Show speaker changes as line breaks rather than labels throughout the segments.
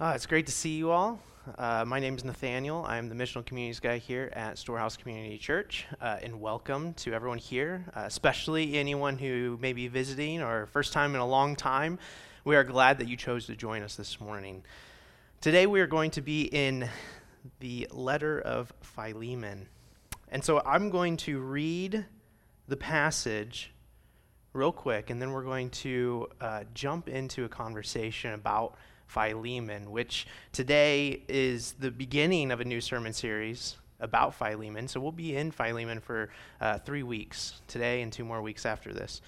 Uh, it's great to see you all. Uh, my name is Nathaniel. I'm the missional communities guy here at Storehouse Community Church. Uh, and welcome to everyone here, uh, especially anyone who may be visiting or first time in a long time. We are glad that you chose to join us this morning. Today we are going to be in the letter of Philemon. And so I'm going to read the passage real quick, and then we're going to uh, jump into a conversation about Philemon, which today is the beginning of a new sermon series about Philemon. So we'll be in Philemon for uh, three weeks, today and two more weeks after this.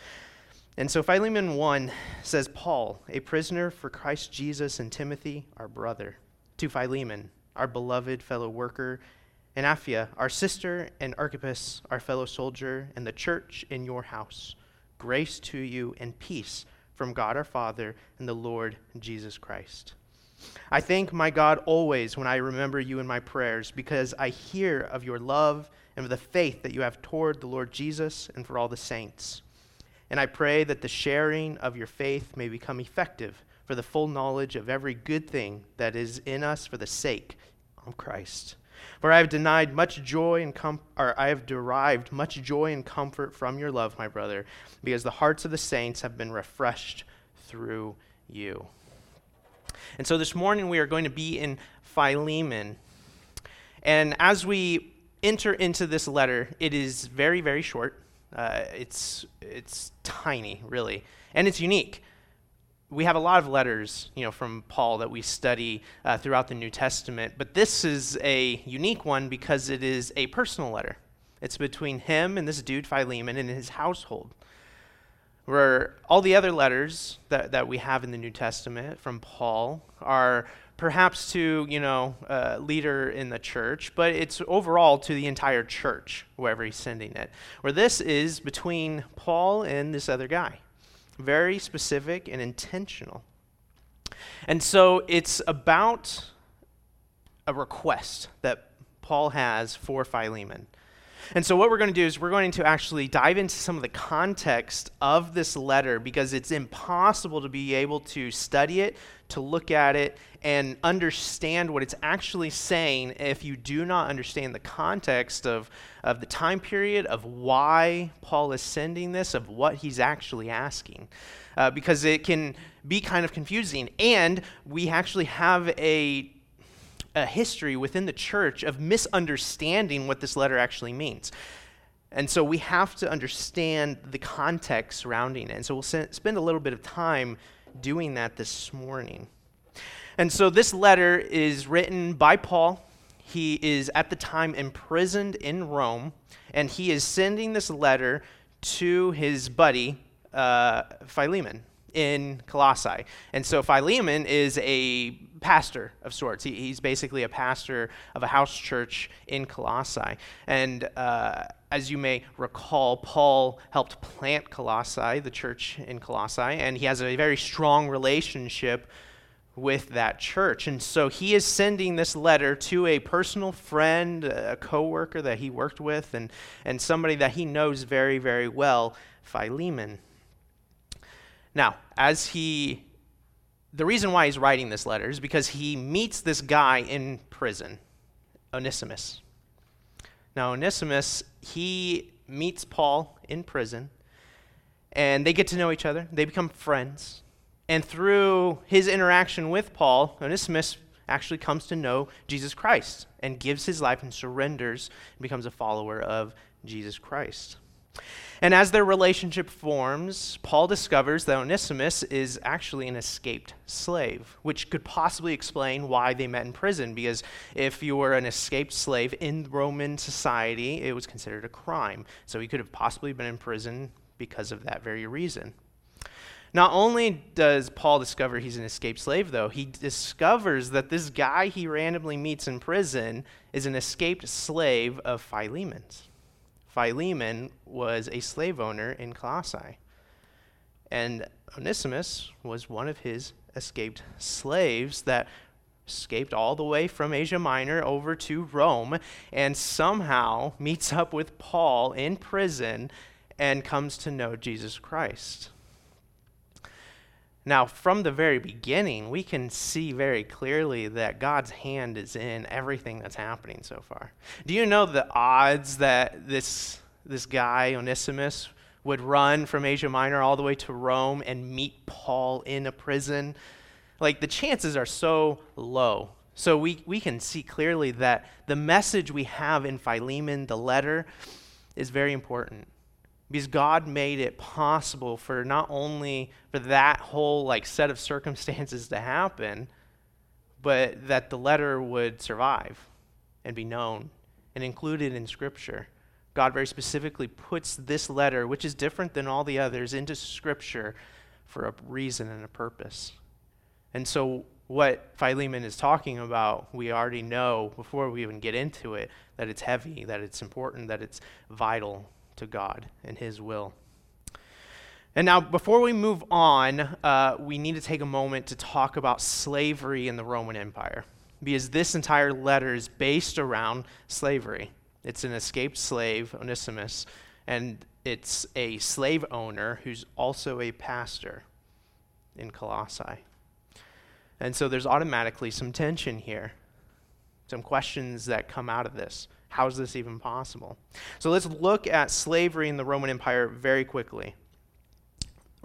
And so Philemon 1 says, Paul, a prisoner for Christ Jesus and Timothy, our brother, to Philemon, our beloved fellow worker, and Apphia, our sister, and Archippus, our fellow soldier, and the church in your house. Grace to you and peace from God our Father and the Lord Jesus Christ. I thank my God always when I remember you in my prayers, because I hear of your love and of the faith that you have toward the Lord Jesus and for all the saints. And I pray that the sharing of your faith may become effective for the full knowledge of every good thing that is in us for the sake of Christ. For I have denied much joy and com- or I have derived much joy and comfort from your love, my brother, because the hearts of the saints have been refreshed through you. And so this morning we are going to be in Philemon. And as we enter into this letter, it is very, very short. Uh, it's, it's tiny, really, and it's unique we have a lot of letters, you know, from Paul that we study uh, throughout the New Testament, but this is a unique one because it is a personal letter. It's between him and this dude Philemon and his household. Where all the other letters that, that we have in the New Testament from Paul are perhaps to, you know, a leader in the church, but it's overall to the entire church, wherever he's sending it. Where this is between Paul and this other guy very specific and intentional. And so it's about a request that Paul has for Philemon. And so, what we're going to do is we're going to actually dive into some of the context of this letter because it's impossible to be able to study it, to look at it, and understand what it's actually saying if you do not understand the context of, of the time period, of why Paul is sending this, of what he's actually asking. Uh, because it can be kind of confusing. And we actually have a a history within the church of misunderstanding what this letter actually means. And so we have to understand the context surrounding it. And so we'll spend a little bit of time doing that this morning. And so this letter is written by Paul. He is at the time imprisoned in Rome, and he is sending this letter to his buddy, uh, Philemon in Colossae. And so Philemon is a pastor of sorts. He, he's basically a pastor of a house church in Colossae. And uh, as you may recall, Paul helped plant Colossae, the church in Colossae, and he has a very strong relationship with that church. And so he is sending this letter to a personal friend, a coworker that he worked with, and, and somebody that he knows very, very well, Philemon. Now, as he, the reason why he's writing this letter is because he meets this guy in prison, Onesimus. Now, Onesimus, he meets Paul in prison, and they get to know each other. They become friends. And through his interaction with Paul, Onesimus actually comes to know Jesus Christ and gives his life and surrenders and becomes a follower of Jesus Christ. And as their relationship forms, Paul discovers that Onesimus is actually an escaped slave, which could possibly explain why they met in prison. Because if you were an escaped slave in Roman society, it was considered a crime. So he could have possibly been in prison because of that very reason. Not only does Paul discover he's an escaped slave, though, he discovers that this guy he randomly meets in prison is an escaped slave of Philemon's. Philemon was a slave owner in Colossae. And Onesimus was one of his escaped slaves that escaped all the way from Asia Minor over to Rome and somehow meets up with Paul in prison and comes to know Jesus Christ. Now, from the very beginning, we can see very clearly that God's hand is in everything that's happening so far. Do you know the odds that this, this guy, Onesimus, would run from Asia Minor all the way to Rome and meet Paul in a prison? Like, the chances are so low. So, we, we can see clearly that the message we have in Philemon, the letter, is very important because God made it possible for not only for that whole like set of circumstances to happen, but that the letter would survive and be known and included in Scripture. God very specifically puts this letter, which is different than all the others, into Scripture for a reason and a purpose. And so, what Philemon is talking about, we already know before we even get into it that it's heavy, that it's important, that it's vital to God and His will. And now, before we move on, uh, we need to take a moment to talk about slavery in the Roman Empire, because this entire letter is based around slavery. It's an escaped slave, Onesimus, and it's a slave owner who's also a pastor in Colossae. And so there's automatically some tension here, some questions that come out of this. How is this even possible? So let's look at slavery in the Roman Empire very quickly.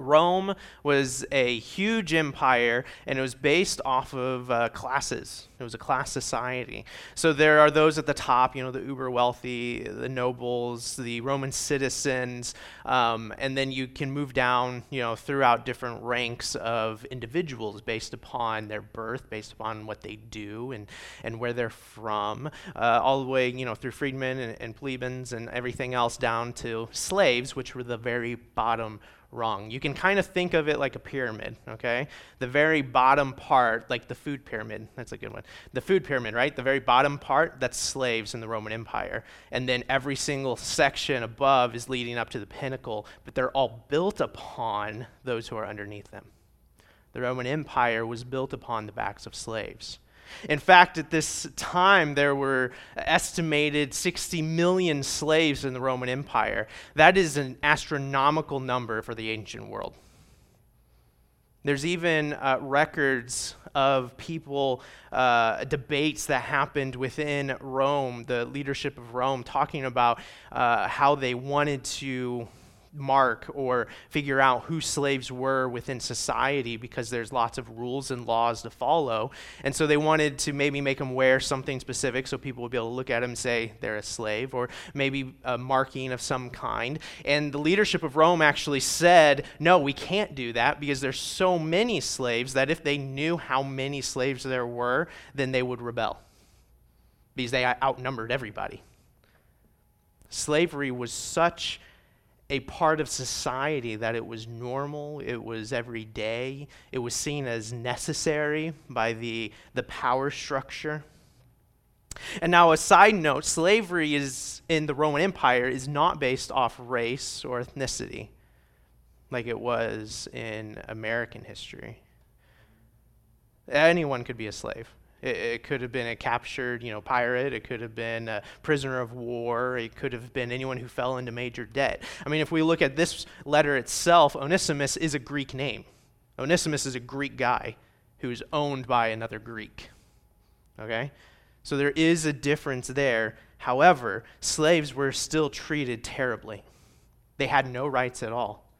Rome was a huge empire and it was based off of uh, classes. It was a class society. So there are those at the top, you know, the uber wealthy, the nobles, the Roman citizens, um, and then you can move down, you know, throughout different ranks of individuals based upon their birth, based upon what they do and, and where they're from, uh, all the way, you know, through freedmen and, and plebeians and everything else down to slaves, which were the very bottom wrong. You can kind of think of it like a pyramid, okay? The very bottom part, like the food pyramid, that's a good one. The food pyramid, right? The very bottom part, that's slaves in the Roman Empire. And then every single section above is leading up to the pinnacle, but they're all built upon those who are underneath them. The Roman Empire was built upon the backs of slaves. In fact, at this time, there were estimated 60 million slaves in the Roman Empire. That is an astronomical number for the ancient world. There's even uh, records of people, uh, debates that happened within Rome, the leadership of Rome, talking about uh, how they wanted to mark or figure out who slaves were within society because there's lots of rules and laws to follow. And so they wanted to maybe make them wear something specific so people would be able to look at them and say they're a slave or maybe a marking of some kind. And the leadership of Rome actually said, no, we can't do that because there's so many slaves that if they knew how many slaves there were, then they would rebel because they outnumbered everybody. Slavery was such a part of society that it was normal, it was everyday, it was seen as necessary by the, the power structure. And now, a side note slavery is, in the Roman Empire is not based off race or ethnicity like it was in American history. Anyone could be a slave. It, it, could have been a captured, you know, pirate. It could have been a prisoner of war. It could have been anyone who fell into major debt. I mean, if we look at this letter itself, Onesimus is a Greek name. Onesimus is a Greek guy who's owned by another Greek. Okay? So there is a difference there. However, slaves were still treated terribly. They had no rights at all.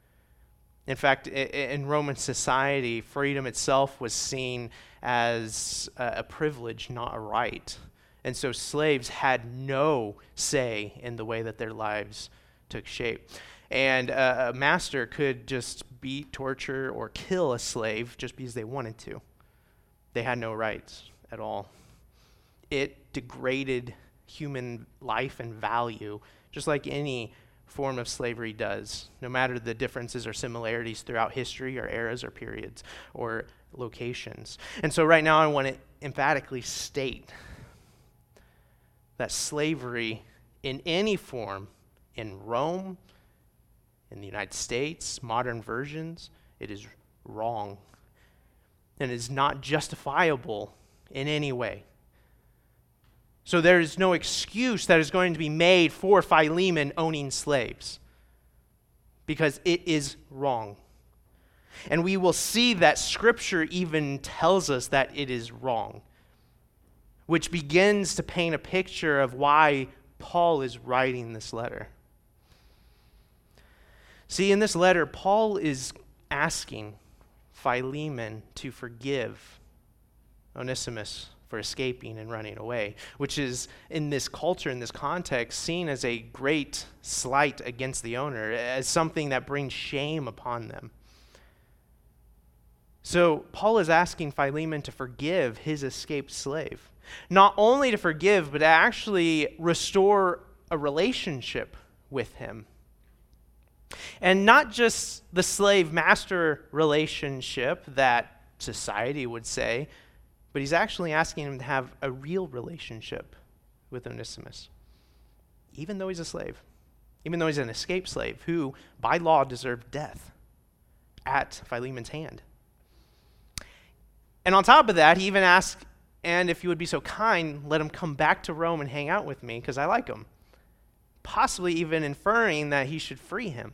In fact, in Roman society, freedom itself was seen as a privilege, not a right. And so slaves had no say in the way that their lives took shape. And a master could just beat, torture, or kill a slave just because they wanted to. They had no rights at all. It degraded human life and value, just like any form of slavery does, no matter the differences or similarities throughout history or eras or periods or locations. And so, right now, I want to emphatically state that slavery in any form in Rome, in the United States, modern versions, it is wrong and is not justifiable in any way. So there is no excuse that is going to be made for Philemon owning slaves because it is wrong. And we will see that Scripture even tells us that it is wrong, which begins to paint a picture of why Paul is writing this letter. See, in this letter, Paul is asking Philemon to forgive Onesimus for escaping and running away, which is in this culture, in this context, seen as a great slight against the owner, as something that brings shame upon them. So, Paul is asking Philemon to forgive his escaped slave. Not only to forgive, but to actually restore a relationship with him. And not just the slave master relationship that society would say, but he's actually asking him to have a real relationship with Onesimus, even though he's a slave, even though he's an escaped slave who, by law, deserved death at Philemon's hand. And on top of that, he even asks, and if you would be so kind, let him come back to Rome and hang out with me because I like him. Possibly even inferring that he should free him.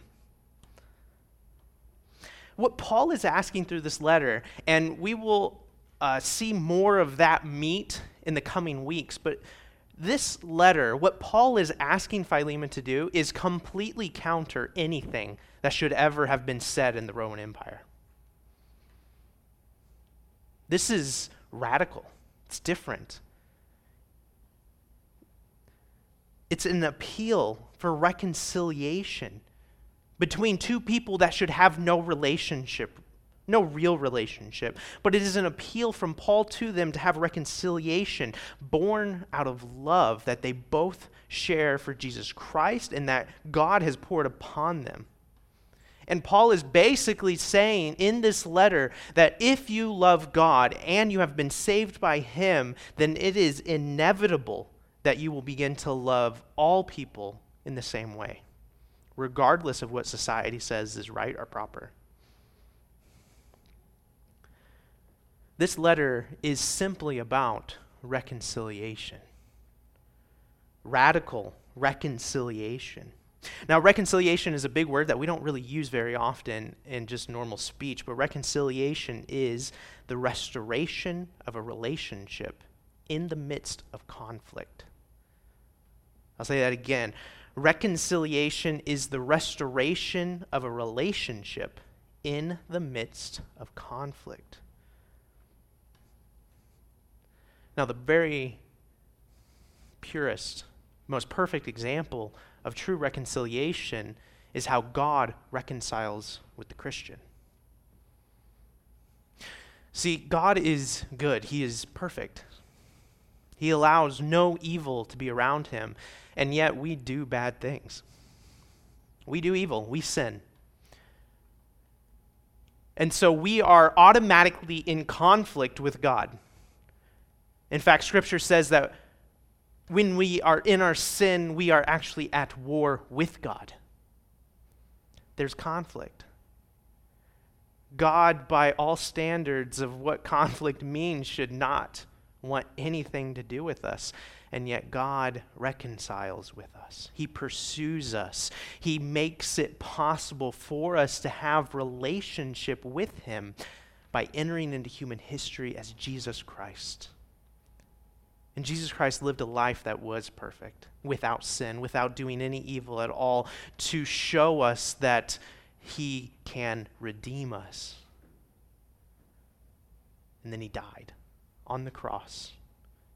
What Paul is asking through this letter, and we will uh, see more of that meat in the coming weeks. But this letter, what Paul is asking Philemon to do, is completely counter anything that should ever have been said in the Roman Empire. This is radical, it's different. It's an appeal for reconciliation between two people that should have no relationship no real relationship, but it is an appeal from Paul to them to have reconciliation born out of love that they both share for Jesus Christ and that God has poured upon them. And Paul is basically saying in this letter that if you love God and you have been saved by Him, then it is inevitable that you will begin to love all people in the same way, regardless of what society says is right or proper. This letter is simply about reconciliation. Radical reconciliation. Now, reconciliation is a big word that we don't really use very often in just normal speech, but reconciliation is the restoration of a relationship in the midst of conflict. I'll say that again. Reconciliation is the restoration of a relationship in the midst of conflict. Now, the very purest, most perfect example of true reconciliation is how God reconciles with the Christian. See, God is good, He is perfect. He allows no evil to be around Him, and yet we do bad things. We do evil, we sin. And so we are automatically in conflict with God. In fact, Scripture says that when we are in our sin, we are actually at war with God. There's conflict. God, by all standards of what conflict means, should not want anything to do with us. And yet, God reconciles with us. He pursues us. He makes it possible for us to have relationship with Him by entering into human history as Jesus Christ. And Jesus Christ lived a life that was perfect, without sin, without doing any evil at all, to show us that he can redeem us. And then he died on the cross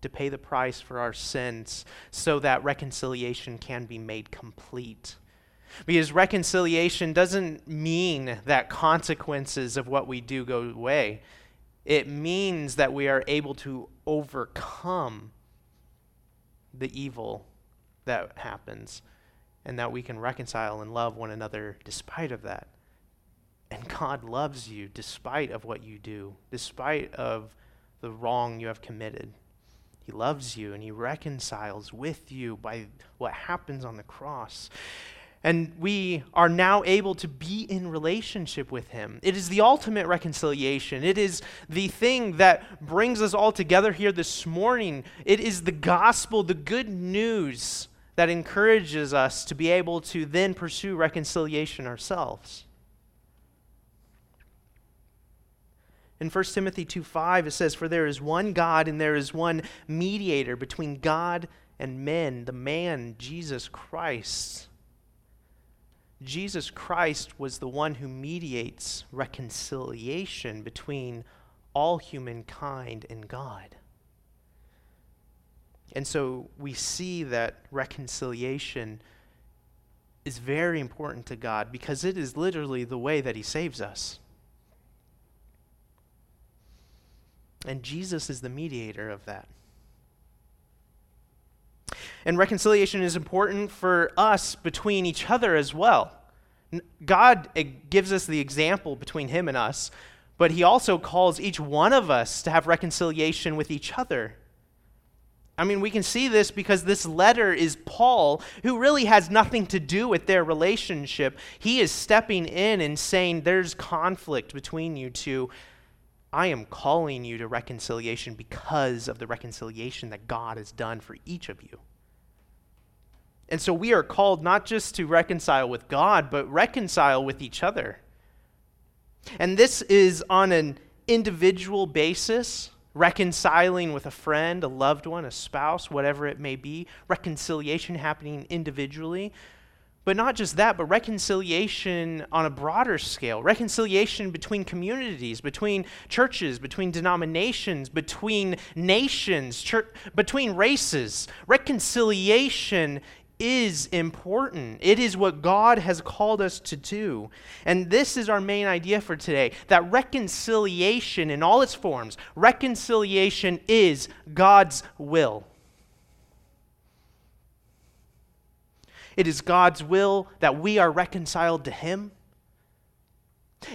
to pay the price for our sins so that reconciliation can be made complete. Because reconciliation doesn't mean that consequences of what we do go away. It means that we are able to overcome the evil that happens and that we can reconcile and love one another despite of that. And God loves you despite of what you do, despite of the wrong you have committed. He loves you and he reconciles with you by what happens on the cross. And we are now able to be in relationship with Him. It is the ultimate reconciliation. It is the thing that brings us all together here this morning. It is the gospel, the good news that encourages us to be able to then pursue reconciliation ourselves. In 1 Timothy 2 5, it says, For there is one God and there is one mediator between God and men, the man, Jesus Christ. Jesus Christ was the one who mediates reconciliation between all humankind and God. And so we see that reconciliation is very important to God because it is literally the way that He saves us. And Jesus is the mediator of that. And reconciliation is important for us between each other as well. God eh, gives us the example between Him and us, but He also calls each one of us to have reconciliation with each other. I mean, we can see this because this letter is Paul, who really has nothing to do with their relationship. He is stepping in and saying, There's conflict between you two. I am calling you to reconciliation because of the reconciliation that God has done for each of you. And so we are called not just to reconcile with God, but reconcile with each other. And this is on an individual basis, reconciling with a friend, a loved one, a spouse, whatever it may be, reconciliation happening individually. But not just that, but reconciliation on a broader scale, reconciliation between communities, between churches, between denominations, between nations, between races. Reconciliation is important. It is what God has called us to do. And this is our main idea for today that reconciliation in all its forms, reconciliation is God's will. It is God's will that we are reconciled to Him.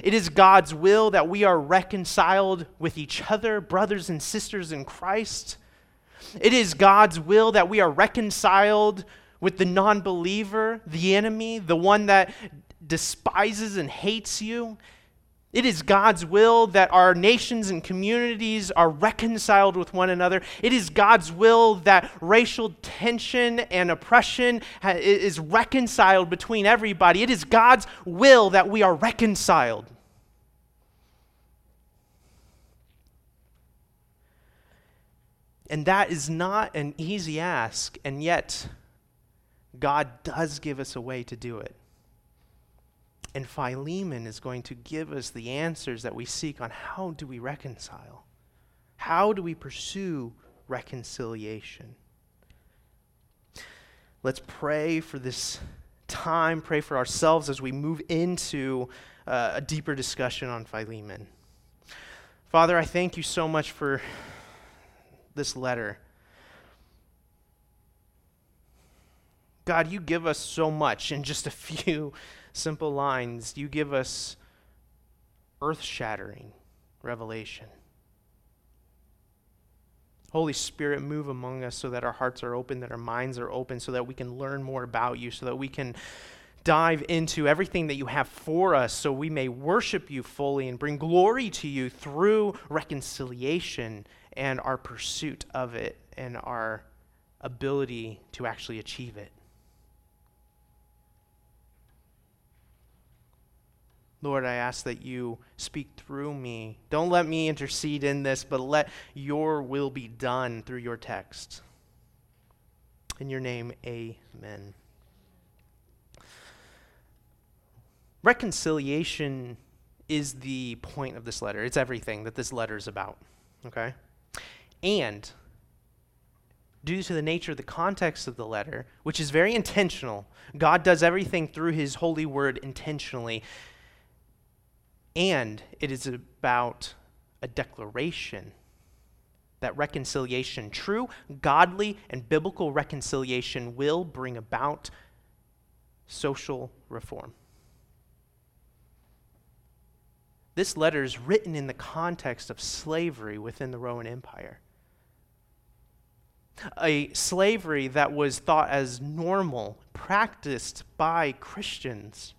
It is God's will that we are reconciled with each other, brothers and sisters in Christ. It is God's will that we are reconciled with the non believer, the enemy, the one that despises and hates you. It is God's will that our nations and communities are reconciled with one another. It is God's will that racial tension and oppression is reconciled between everybody. It is God's will that we are reconciled. And that is not an easy ask, and yet God does give us a way to do it. And Philemon is going to give us the answers that we seek on how do we reconcile? How do we pursue reconciliation? Let's pray for this time, pray for ourselves as we move into uh, a deeper discussion on Philemon. Father, I thank you so much for this letter. God, you give us so much in just a few simple lines. You give us earth shattering revelation. Holy Spirit, move among us so that our hearts are open, that our minds are open, so that we can learn more about you, so that we can dive into everything that you have for us, so we may worship you fully and bring glory to you through reconciliation and our pursuit of it and our ability to actually achieve it. Lord, I ask that you speak through me. Don't let me intercede in this, but let your will be done through your text. In your name, amen. Reconciliation is the point of this letter. It's everything that this letter is about. Okay? And due to the nature of the context of the letter, which is very intentional, God does everything through his holy word intentionally and it is about a declaration that reconciliation, true, godly, and biblical reconciliation, will bring about social reform. This letter is written in the context of slavery within the Roman Empire. A slavery that was thought as normal, practiced by Christians.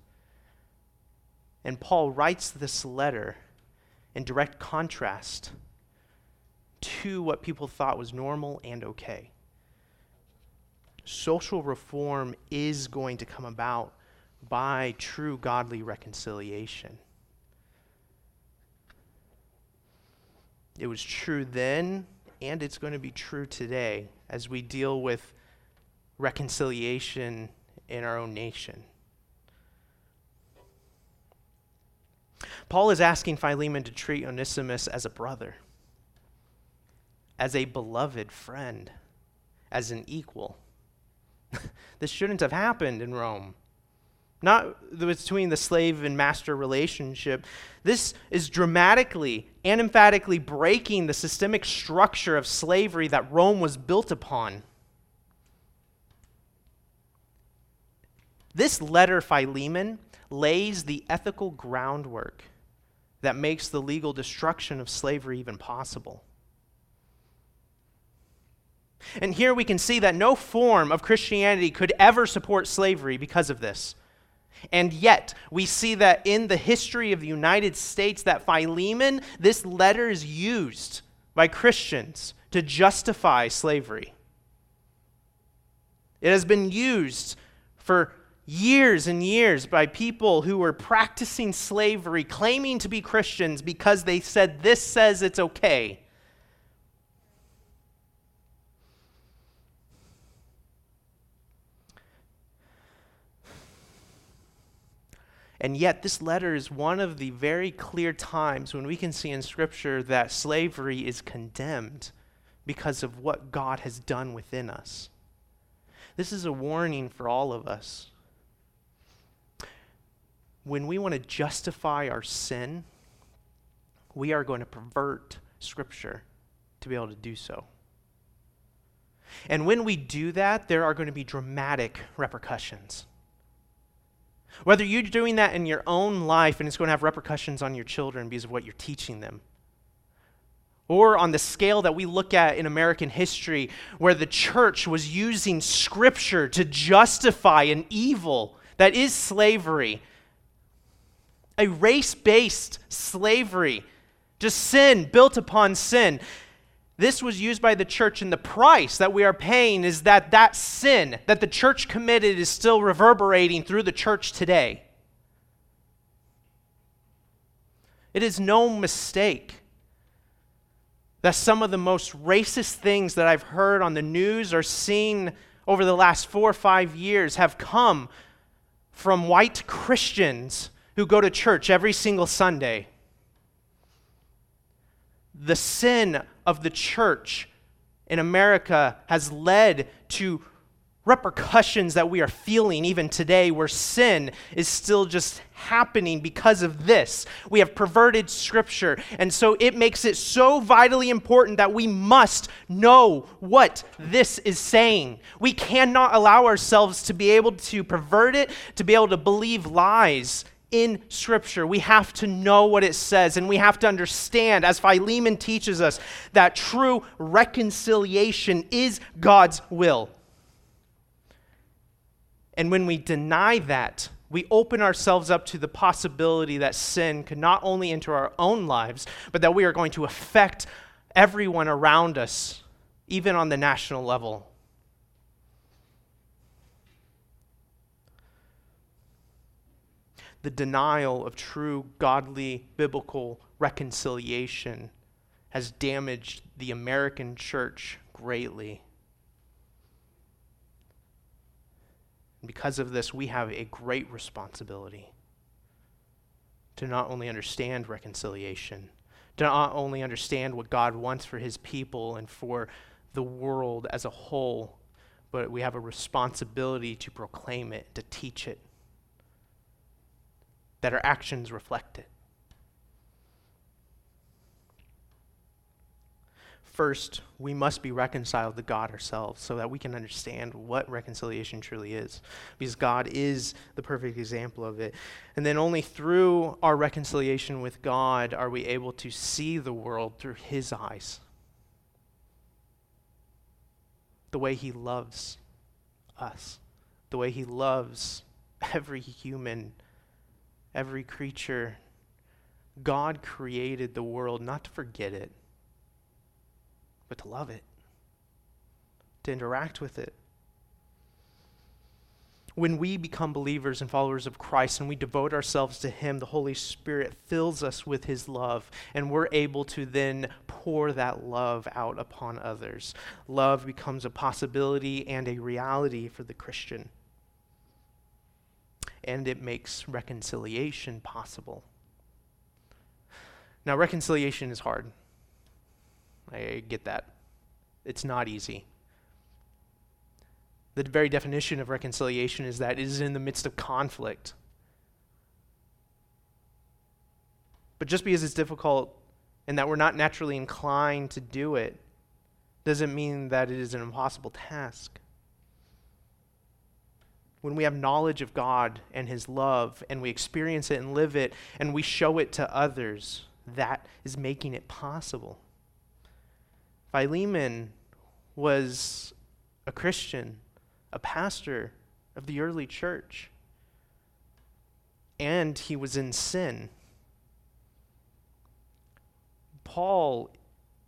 And Paul writes this letter in direct contrast to what people thought was normal and okay. Social reform is going to come about by true godly reconciliation. It was true then, and it's going to be true today as we deal with reconciliation in our own nation. Paul is asking Philemon to treat Onesimus as a brother, as a beloved friend, as an equal. this shouldn't have happened in Rome. Not between the slave and master relationship. This is dramatically and emphatically breaking the systemic structure of slavery that Rome was built upon. This letter, Philemon, lays the ethical groundwork that makes the legal destruction of slavery even possible. And here we can see that no form of Christianity could ever support slavery because of this. And yet, we see that in the history of the United States that Philemon, this letter is used by Christians to justify slavery. It has been used for years and years by people who were practicing slavery, claiming to be Christians because they said, This says it's okay. And yet, this letter is one of the very clear times when we can see in Scripture that slavery is condemned because of what God has done within us. This is a warning for all of us when we want to justify our sin, we are going to pervert Scripture to be able to do so. And when we do that, there are going to be dramatic repercussions. Whether you're doing that in your own life and it's going to have repercussions on your children because of what you're teaching them, or on the scale that we look at in American history, where the church was using Scripture to justify an evil that is slavery a race based slavery, just sin built upon sin. This was used by the church, and the price that we are paying is that that sin that the church committed is still reverberating through the church today. It is no mistake that some of the most racist things that I've heard on the news or seen over the last four or five years have come from white Christians who go to church every single Sunday. The sin of the church in America has led to repercussions that we are feeling even today, where sin is still just happening because of this. We have perverted Scripture. And so it makes it so vitally important that we must know what this is saying. We cannot allow ourselves to be able to pervert it, to be able to believe lies in Scripture. We have to know what it says, and we have to understand, as Philemon teaches us, that true reconciliation is God's will. And when we deny that, we open ourselves up to the possibility that sin could not only enter our own lives, but that we are going to affect everyone around us, even on the national level. The denial of true godly biblical reconciliation has damaged the American church greatly. Because of this, we have a great responsibility to not only understand reconciliation, to not only understand what God wants for his people and for the world as a whole, but we have a responsibility to proclaim it, to teach it, that our actions reflect it. First, we must be reconciled to God ourselves so that we can understand what reconciliation truly is. Because God is the perfect example of it. And then only through our reconciliation with God are we able to see the world through His eyes. The way He loves us, the way He loves every human every creature. God created the world not to forget it, but to love it, to interact with it. When we become believers and followers of Christ and we devote ourselves to Him, the Holy Spirit fills us with His love, and we're able to then pour that love out upon others. Love becomes a possibility and a reality for the Christian, and it makes reconciliation possible. Now, reconciliation is hard. I get that. It's not easy. The very definition of reconciliation is that it is in the midst of conflict. But just because it's difficult and that we're not naturally inclined to do it doesn't mean that it is an impossible task. When we have knowledge of God and His love and we experience it and live it and we show it to others, that is making it possible. Philemon was a Christian a pastor of the early church. And he was in sin. Paul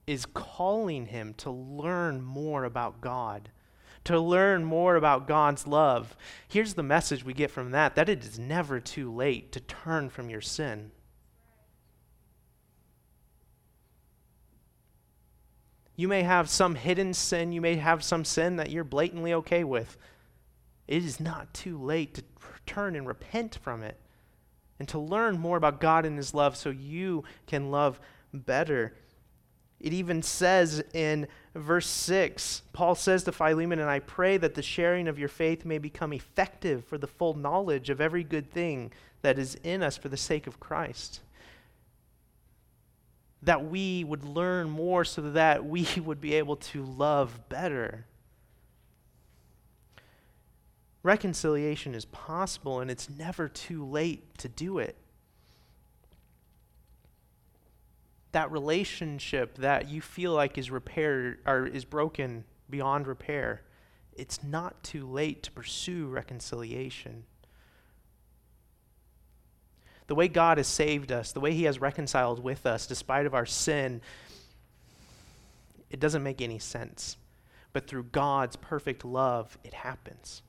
is calling him to learn more about God, to learn more about God's love. Here's the message we get from that that it is never too late to turn from your sin. You may have some hidden sin, you may have some sin that you're blatantly okay with. It is not too late to turn and repent from it and to learn more about God and His love so you can love better. It even says in verse 6, Paul says to Philemon, And I pray that the sharing of your faith may become effective for the full knowledge of every good thing that is in us for the sake of Christ that we would learn more so that we would be able to love better. Reconciliation is possible and it's never too late to do it. That relationship that you feel like is repaired or is broken beyond repair, it's not too late to pursue reconciliation the way God has saved us, the way He has reconciled with us despite of our sin, it doesn't make any sense. But through God's perfect love, it happens.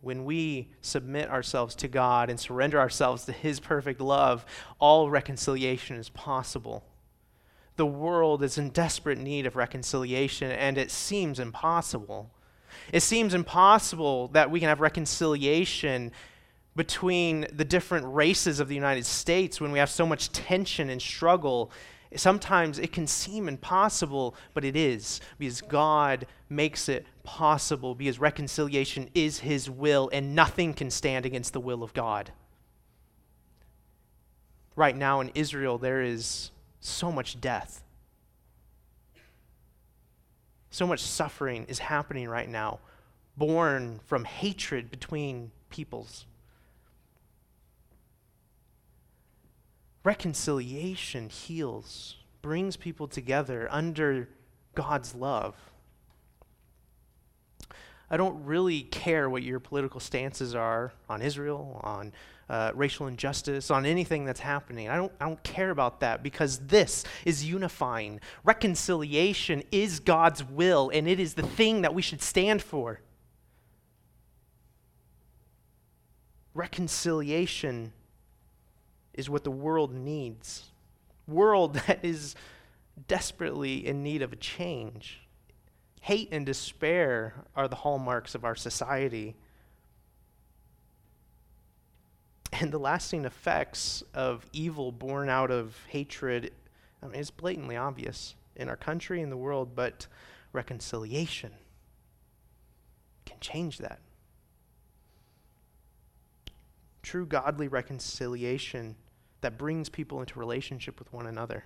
When we submit ourselves to God and surrender ourselves to His perfect love, all reconciliation is possible. The world is in desperate need of reconciliation, and it seems impossible. It seems impossible that we can have reconciliation between the different races of the United States when we have so much tension and struggle. Sometimes it can seem impossible, but it is because God makes it possible because reconciliation is His will and nothing can stand against the will of God. Right now in Israel, there is so much death. So much suffering is happening right now, born from hatred between peoples. Reconciliation heals, brings people together under God's love. I don't really care what your political stances are on Israel, on uh, racial injustice, on anything that's happening. I don't, I don't care about that because this is unifying. Reconciliation is God's will, and it is the thing that we should stand for. Reconciliation is what the world needs. World that is desperately in need of a change. Hate and despair are the hallmarks of our society. And the lasting effects of evil born out of hatred I mean, is blatantly obvious in our country and the world, but reconciliation can change that. True godly reconciliation that brings people into relationship with one another.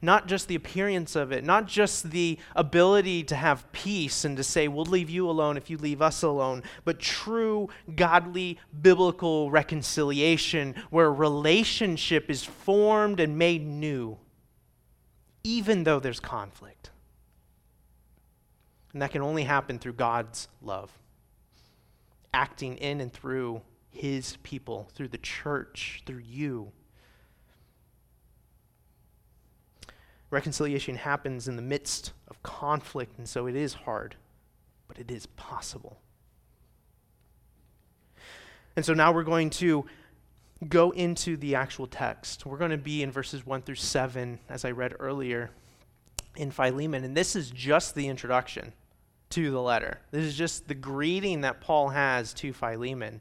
Not just the appearance of it, not just the ability to have peace and to say, we'll leave you alone if you leave us alone, but true, godly, biblical reconciliation where relationship is formed and made new, even though there's conflict. And that can only happen through God's love, acting in and through his people, through the church, through you. Reconciliation happens in the midst of conflict, and so it is hard. but it is possible. And so now we're going to go into the actual text. We're going to be in verses 1 through 7, as I read earlier in Philemon. And this is just the introduction to the letter. This is just the greeting that Paul has to Philemon.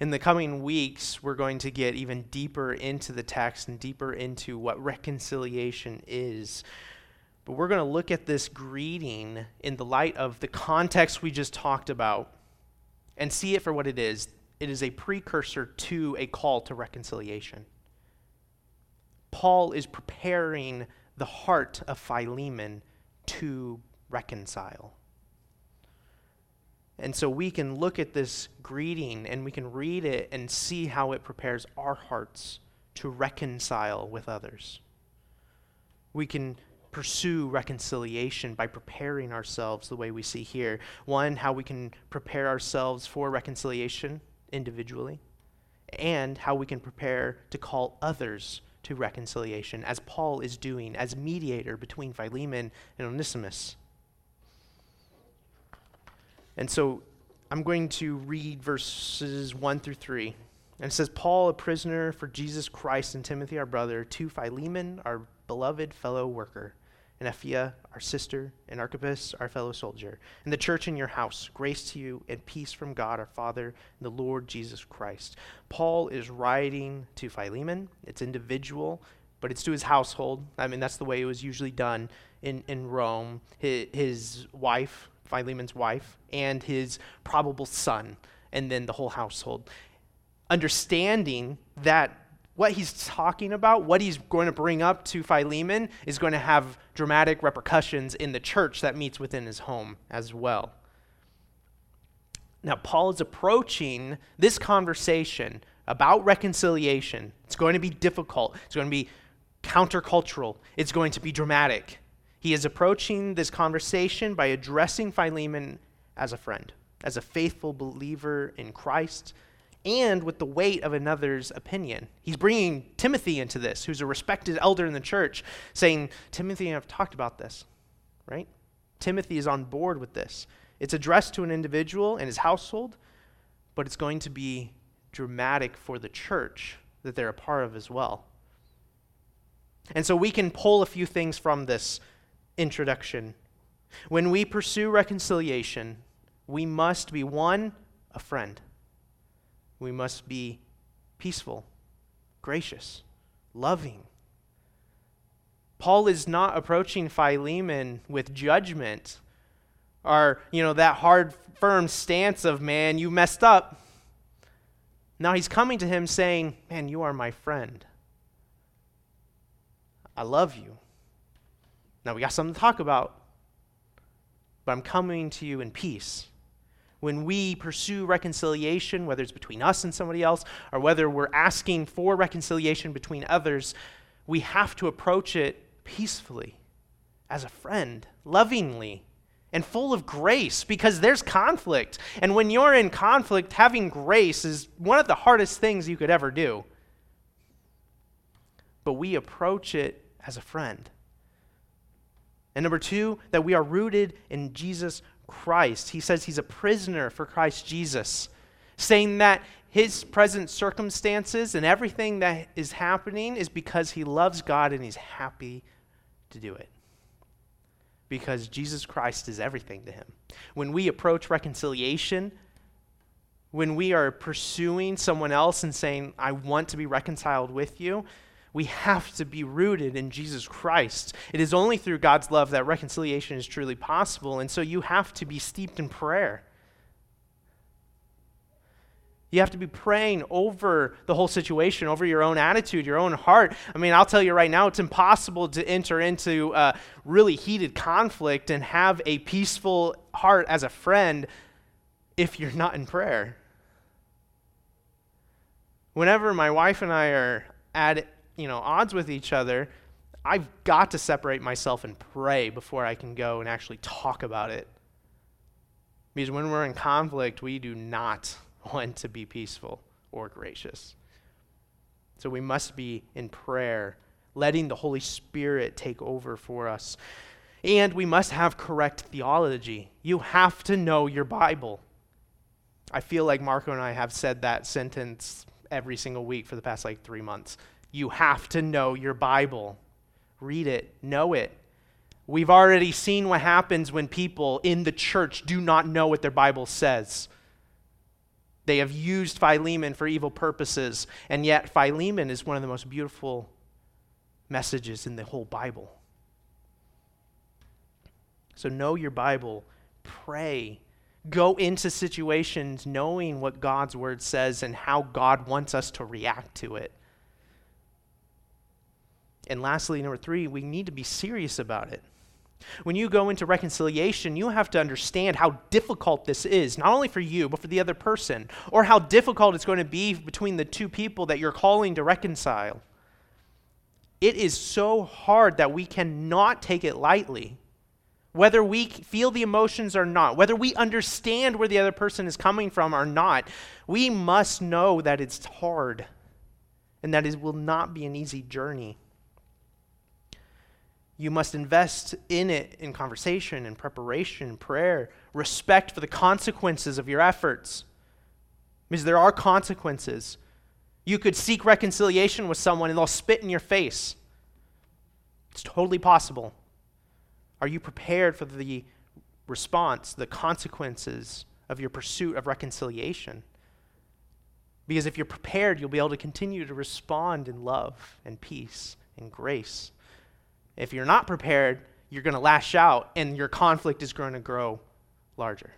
In the coming weeks, we're going to get even deeper into the text and deeper into what reconciliation is. But we're going to look at this greeting in the light of the context we just talked about and see it for what it is it is a precursor to a call to reconciliation. Paul is preparing the heart of Philemon to reconcile. And so we can look at this greeting and we can read it and see how it prepares our hearts to reconcile with others. We can pursue reconciliation by preparing ourselves the way we see here. One, how we can prepare ourselves for reconciliation individually, and how we can prepare to call others to reconciliation, as Paul is doing as mediator between Philemon and Onesimus. And so I'm going to read verses 1 through 3. And it says, Paul, a prisoner for Jesus Christ, and Timothy, our brother, to Philemon, our beloved fellow worker and Apphia, our sister, and Archippus, our fellow soldier, and the church in your house. Grace to you and peace from God our Father and the Lord Jesus Christ. Paul is writing to Philemon. It's individual, but it's to his household. I mean, that's the way it was usually done in, in Rome. His, his wife, Philemon's wife, and his probable son, and then the whole household. Understanding that what he's talking about, what he's going to bring up to Philemon, is going to have dramatic repercussions in the church that meets within his home as well. Now, Paul is approaching this conversation about reconciliation. It's going to be difficult, it's going to be countercultural, it's going to be dramatic. He is approaching this conversation by addressing Philemon as a friend, as a faithful believer in Christ and with the weight of another's opinion. He's bringing Timothy into this, who's a respected elder in the church, saying, Timothy and I've talked about this, right? Timothy is on board with this. It's addressed to an individual and his household, but it's going to be dramatic for the church that they're a part of as well. And so we can pull a few things from this introduction. When we pursue reconciliation, we must be one, a friend we must be peaceful, gracious, loving. Paul is not approaching Philemon with judgment or, you know, that hard, firm stance of, man, you messed up. Now he's coming to him saying, man, you are my friend. I love you. Now we got something to talk about, but I'm coming to you in peace when we pursue reconciliation, whether it's between us and somebody else, or whether we're asking for reconciliation between others, we have to approach it peacefully, as a friend, lovingly, and full of grace because there's conflict. And when you're in conflict, having grace is one of the hardest things you could ever do. But we approach it as a friend. And number two, that we are rooted in Jesus Christ. He says he's a prisoner for Christ Jesus, saying that his present circumstances and everything that is happening is because he loves God and he's happy to do it. Because Jesus Christ is everything to him. When we approach reconciliation, when we are pursuing someone else and saying, I want to be reconciled with you, we have to be rooted in Jesus Christ. It is only through God's love that reconciliation is truly possible, and so you have to be steeped in prayer. You have to be praying over the whole situation, over your own attitude, your own heart. I mean, I'll tell you right now, it's impossible to enter into a really heated conflict and have a peaceful heart as a friend if you're not in prayer. Whenever my wife and I are at you know, odds with each other, I've got to separate myself and pray before I can go and actually talk about it. Because when we're in conflict, we do not want to be peaceful or gracious. So we must be in prayer, letting the Holy Spirit take over for us. And we must have correct theology. You have to know your Bible. I feel like Marco and I have said that sentence every single week for the past like three months. You have to know your Bible. Read it, know it. We've already seen what happens when people in the church do not know what their Bible says. They have used Philemon for evil purposes, and yet Philemon is one of the most beautiful messages in the whole Bible. So know your Bible, pray, go into situations knowing what God's word says and how God wants us to react to it. And lastly, number three, we need to be serious about it. When you go into reconciliation, you have to understand how difficult this is, not only for you, but for the other person, or how difficult it's going to be between the two people that you're calling to reconcile. It is so hard that we cannot take it lightly whether we feel the emotions or not, whether we understand where the other person is coming from or not, we must know that it's hard and that it will not be an easy journey. You must invest in it in conversation, in preparation, in prayer, respect for the consequences of your efforts. Because there are consequences. You could seek reconciliation with someone and they'll spit in your face. It's totally possible. Are you prepared for the response, the consequences of your pursuit of reconciliation? Because if you're prepared, you'll be able to continue to respond in love and peace and grace. If you're not prepared, you're going to lash out and your conflict is going to grow larger.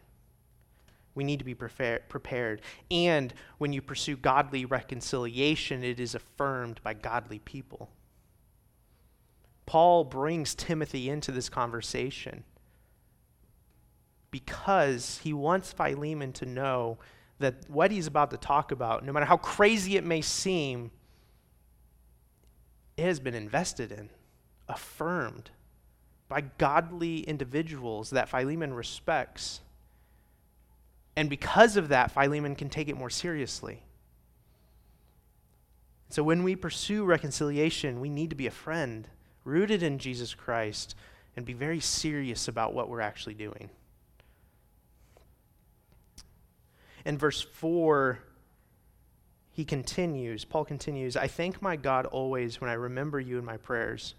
We need to be prepared. And when you pursue godly reconciliation, it is affirmed by godly people. Paul brings Timothy into this conversation because he wants Philemon to know that what he's about to talk about, no matter how crazy it may seem, it has been invested in, affirmed by godly individuals that Philemon respects. And because of that, Philemon can take it more seriously. So when we pursue reconciliation, we need to be a friend rooted in Jesus Christ, and be very serious about what we're actually doing. In verse 4, he continues, Paul continues, I thank my God always when I remember you in my prayers,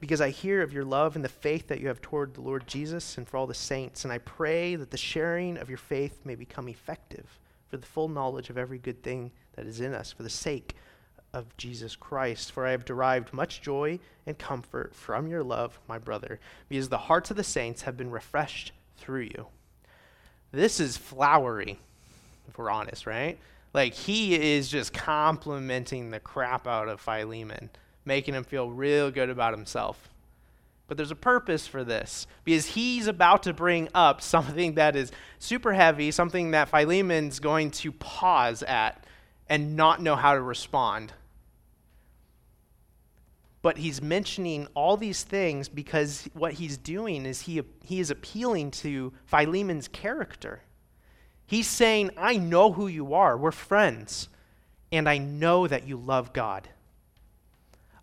because I hear of your love and the faith that you have toward the Lord Jesus and for all the saints, and I pray that the sharing of your faith may become effective for the full knowledge of every good thing that is in us, for the sake of Jesus Christ, for I have derived much joy and comfort from your love, my brother, because the hearts of the saints have been refreshed through you. This is flowery, if we're honest, right? Like, he is just complimenting the crap out of Philemon, making him feel real good about himself. But there's a purpose for this because he's about to bring up something that is super heavy, something that Philemon's going to pause at and not know how to respond. But he's mentioning all these things because what he's doing is he, he is appealing to Philemon's character. He's saying, I know who you are. We're friends. And I know that you love God.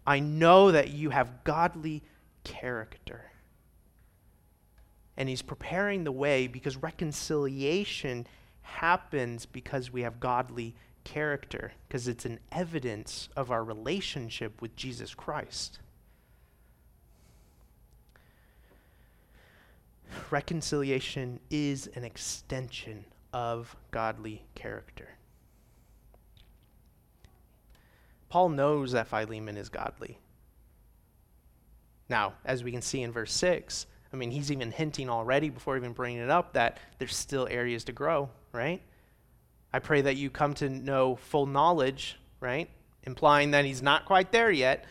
I know that you have godly character. And he's preparing the way because reconciliation happens because we have godly character because it's an evidence of our relationship with Jesus Christ. Reconciliation is an extension of godly character. Paul knows that Philemon is godly. Now, as we can see in verse 6, I mean, he's even hinting already before even bringing it up that there's still areas to grow, right? I pray that you come to know full knowledge, right? Implying that he's not quite there yet.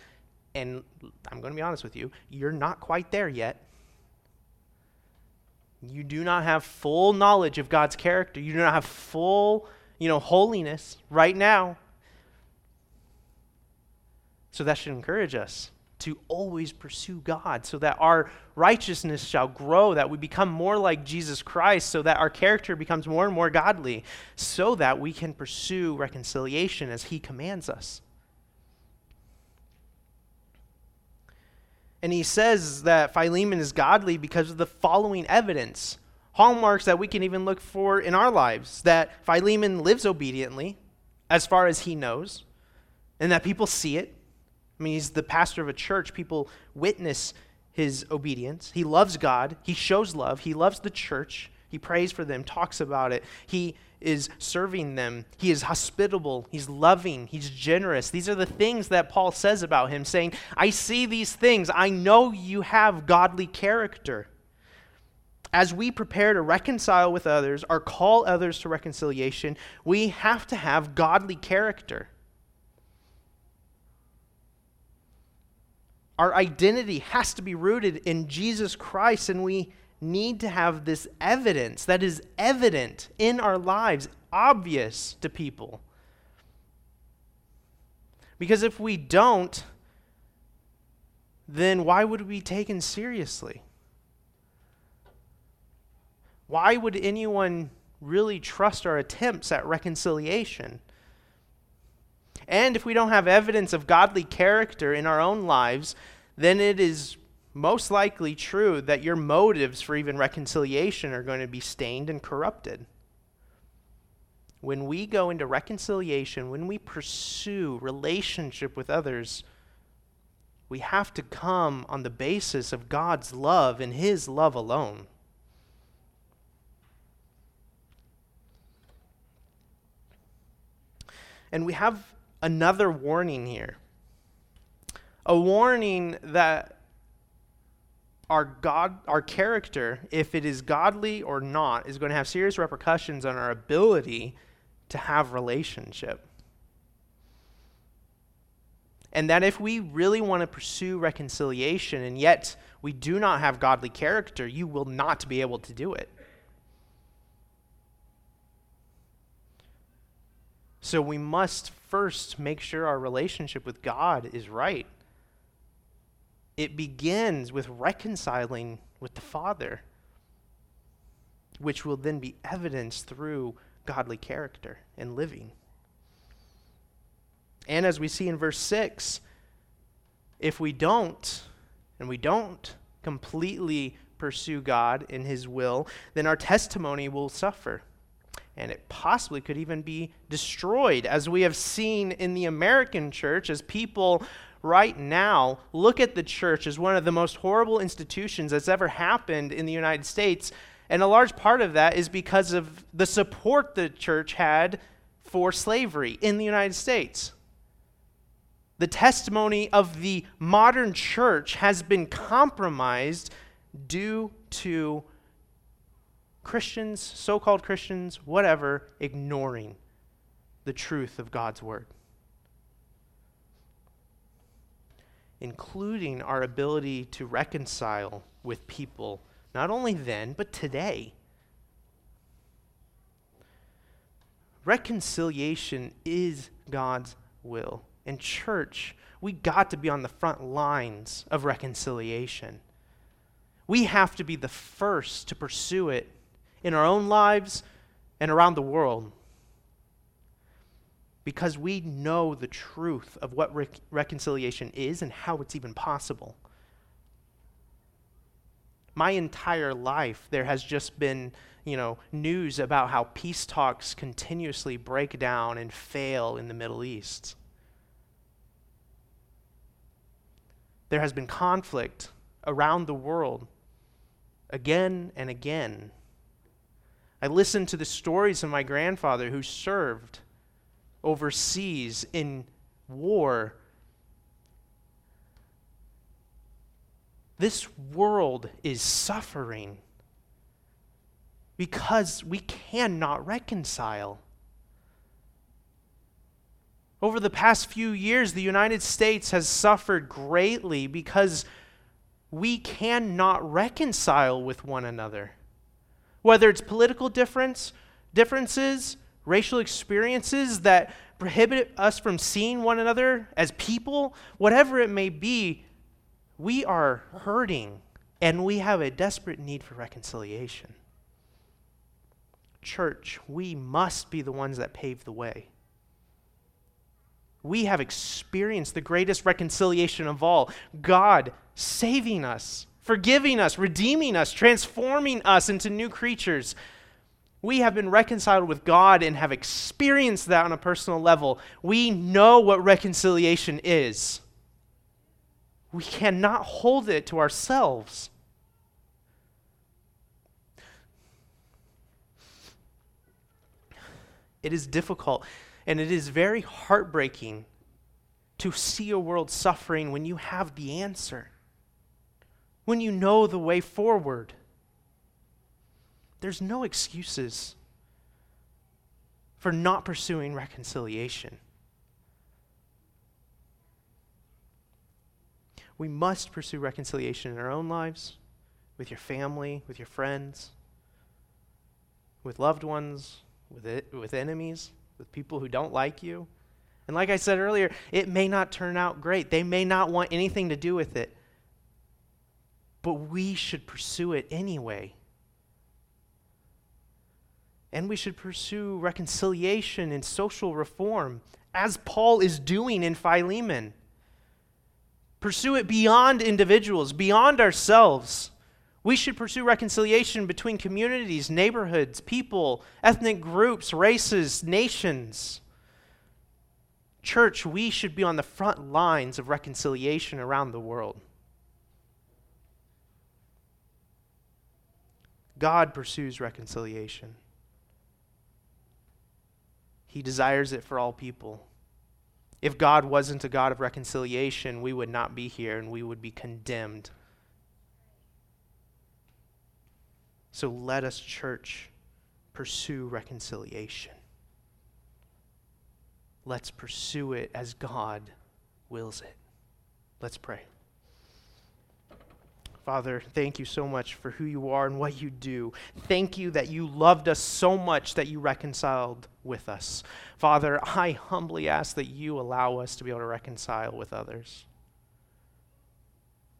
And I'm going to be honest with you, you're not quite there yet. You do not have full knowledge of God's character. You do not have full, you know, holiness right now. So that should encourage us to always pursue God so that our righteousness shall grow, that we become more like Jesus Christ, so that our character becomes more and more godly, so that we can pursue reconciliation as He commands us. And he says that Philemon is godly because of the following evidence hallmarks that we can even look for in our lives that Philemon lives obediently as far as he knows, and that people see it. I mean, he's the pastor of a church. People witness his obedience. He loves God. He shows love. He loves the church. He prays for them, talks about it. He is serving them. He is hospitable. He's loving. He's generous. These are the things that Paul says about him, saying, I see these things. I know you have godly character as we prepare to reconcile with others or call others to reconciliation, we have to have godly character. Our identity has to be rooted in Jesus Christ, and we need to have this evidence that is evident in our lives, obvious to people. Because if we don't, then why would we be taken seriously? Why would anyone really trust our attempts at reconciliation? And if we don't have evidence of godly character in our own lives, then it is most likely true that your motives for even reconciliation are going to be stained and corrupted. When we go into reconciliation, when we pursue relationship with others, we have to come on the basis of God's love and His love alone. And we have another warning here a warning that our God, our character, if it is godly or not, is going to have serious repercussions on our ability to have relationship. And that if we really want to pursue reconciliation and yet we do not have godly character, you will not be able to do it. So we must first make sure our relationship with God is right. It begins with reconciling with the Father, which will then be evidenced through godly character and living. And as we see in verse 6, if we don't, and we don't completely pursue God in His will, then our testimony will suffer and it possibly could even be destroyed, as we have seen in the American church, as people right now look at the church as one of the most horrible institutions that's ever happened in the United States. And a large part of that is because of the support the church had for slavery in the United States. The testimony of the modern church has been compromised due to Christians, so called Christians, whatever, ignoring the truth of God's word. Including our ability to reconcile with people, not only then, but today. Reconciliation is God's will. And, church, we got to be on the front lines of reconciliation. We have to be the first to pursue it in our own lives and around the world because we know the truth of what rec- reconciliation is and how it's even possible. My entire life, there has just been, you know, news about how peace talks continuously break down and fail in the Middle East. There has been conflict around the world again and again. I listened to the stories of my grandfather who served overseas in war. This world is suffering because we cannot reconcile. Over the past few years, the United States has suffered greatly because we cannot reconcile with one another whether it's political difference, differences, racial experiences that prohibit us from seeing one another as people, whatever it may be, we are hurting and we have a desperate need for reconciliation. Church, we must be the ones that pave the way. we have experienced the greatest reconciliation of all God saving us, forgiving us, redeeming us, transforming us into new creatures. We have been reconciled with God and have experienced that on a personal level. We know what reconciliation is. We cannot hold it to ourselves. It is difficult and it is very heartbreaking to see a world suffering when you have the answer, when you know the way forward. There's no excuses for not pursuing reconciliation. We must pursue reconciliation in our own lives, with your family, with your friends, with loved ones, with, it, with enemies with people who don't like you. And like I said earlier, it may not turn out great. They may not want anything to do with it. But we should pursue it anyway. And we should pursue reconciliation and social reform, as Paul is doing in Philemon. Pursue it beyond individuals, beyond ourselves. We should pursue reconciliation between communities, neighborhoods, people, ethnic groups, races, nations. Church, we should be on the front lines of reconciliation around the world. God pursues reconciliation. He desires it for all people. If God wasn't a God of reconciliation, we would not be here and we would be condemned So let us, church, pursue reconciliation. Let's pursue it as God wills it. Let's pray. Father, thank you so much for who you are and what you do. Thank you that you loved us so much that you reconciled with us. Father, I humbly ask that you allow us to be able to reconcile with others.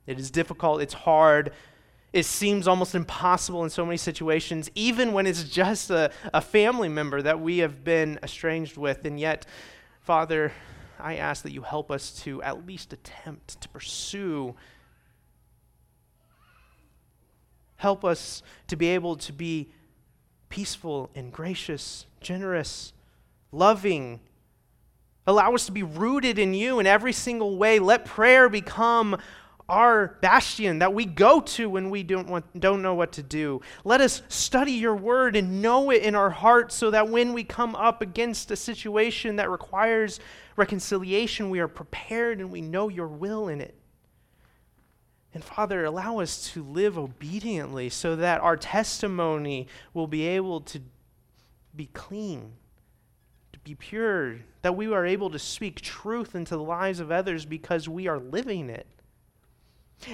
It is difficult, it's hard, it seems almost impossible in so many situations, even when it's just a, a family member that we have been estranged with. And yet, Father, I ask that you help us to at least attempt to pursue. Help us to be able to be peaceful and gracious, generous, loving. Allow us to be rooted in you in every single way. Let prayer become our bastion that we go to when we don't, want, don't know what to do. Let us study your word and know it in our hearts so that when we come up against a situation that requires reconciliation, we are prepared and we know your will in it. And Father, allow us to live obediently so that our testimony will be able to be clean, to be pure, that we are able to speak truth into the lives of others because we are living it.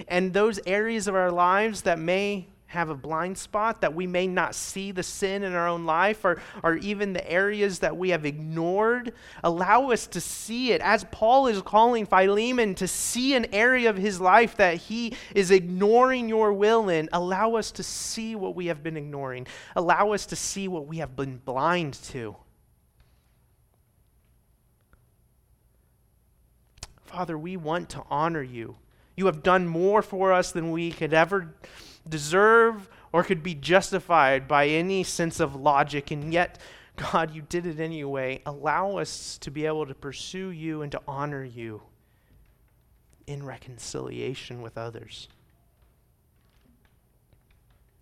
And those areas of our lives that may have a blind spot, that we may not see the sin in our own life, or, or even the areas that we have ignored, allow us to see it. As Paul is calling Philemon to see an area of his life that he is ignoring your will in, allow us to see what we have been ignoring. Allow us to see what we have been blind to. Father, we want to honor you. You have done more for us than we could ever deserve or could be justified by any sense of logic. And yet, God, you did it anyway. Allow us to be able to pursue you and to honor you in reconciliation with others.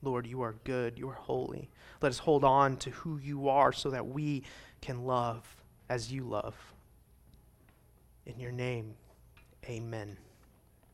Lord, you are good. You are holy. Let us hold on to who you are so that we can love as you love. In your name, amen.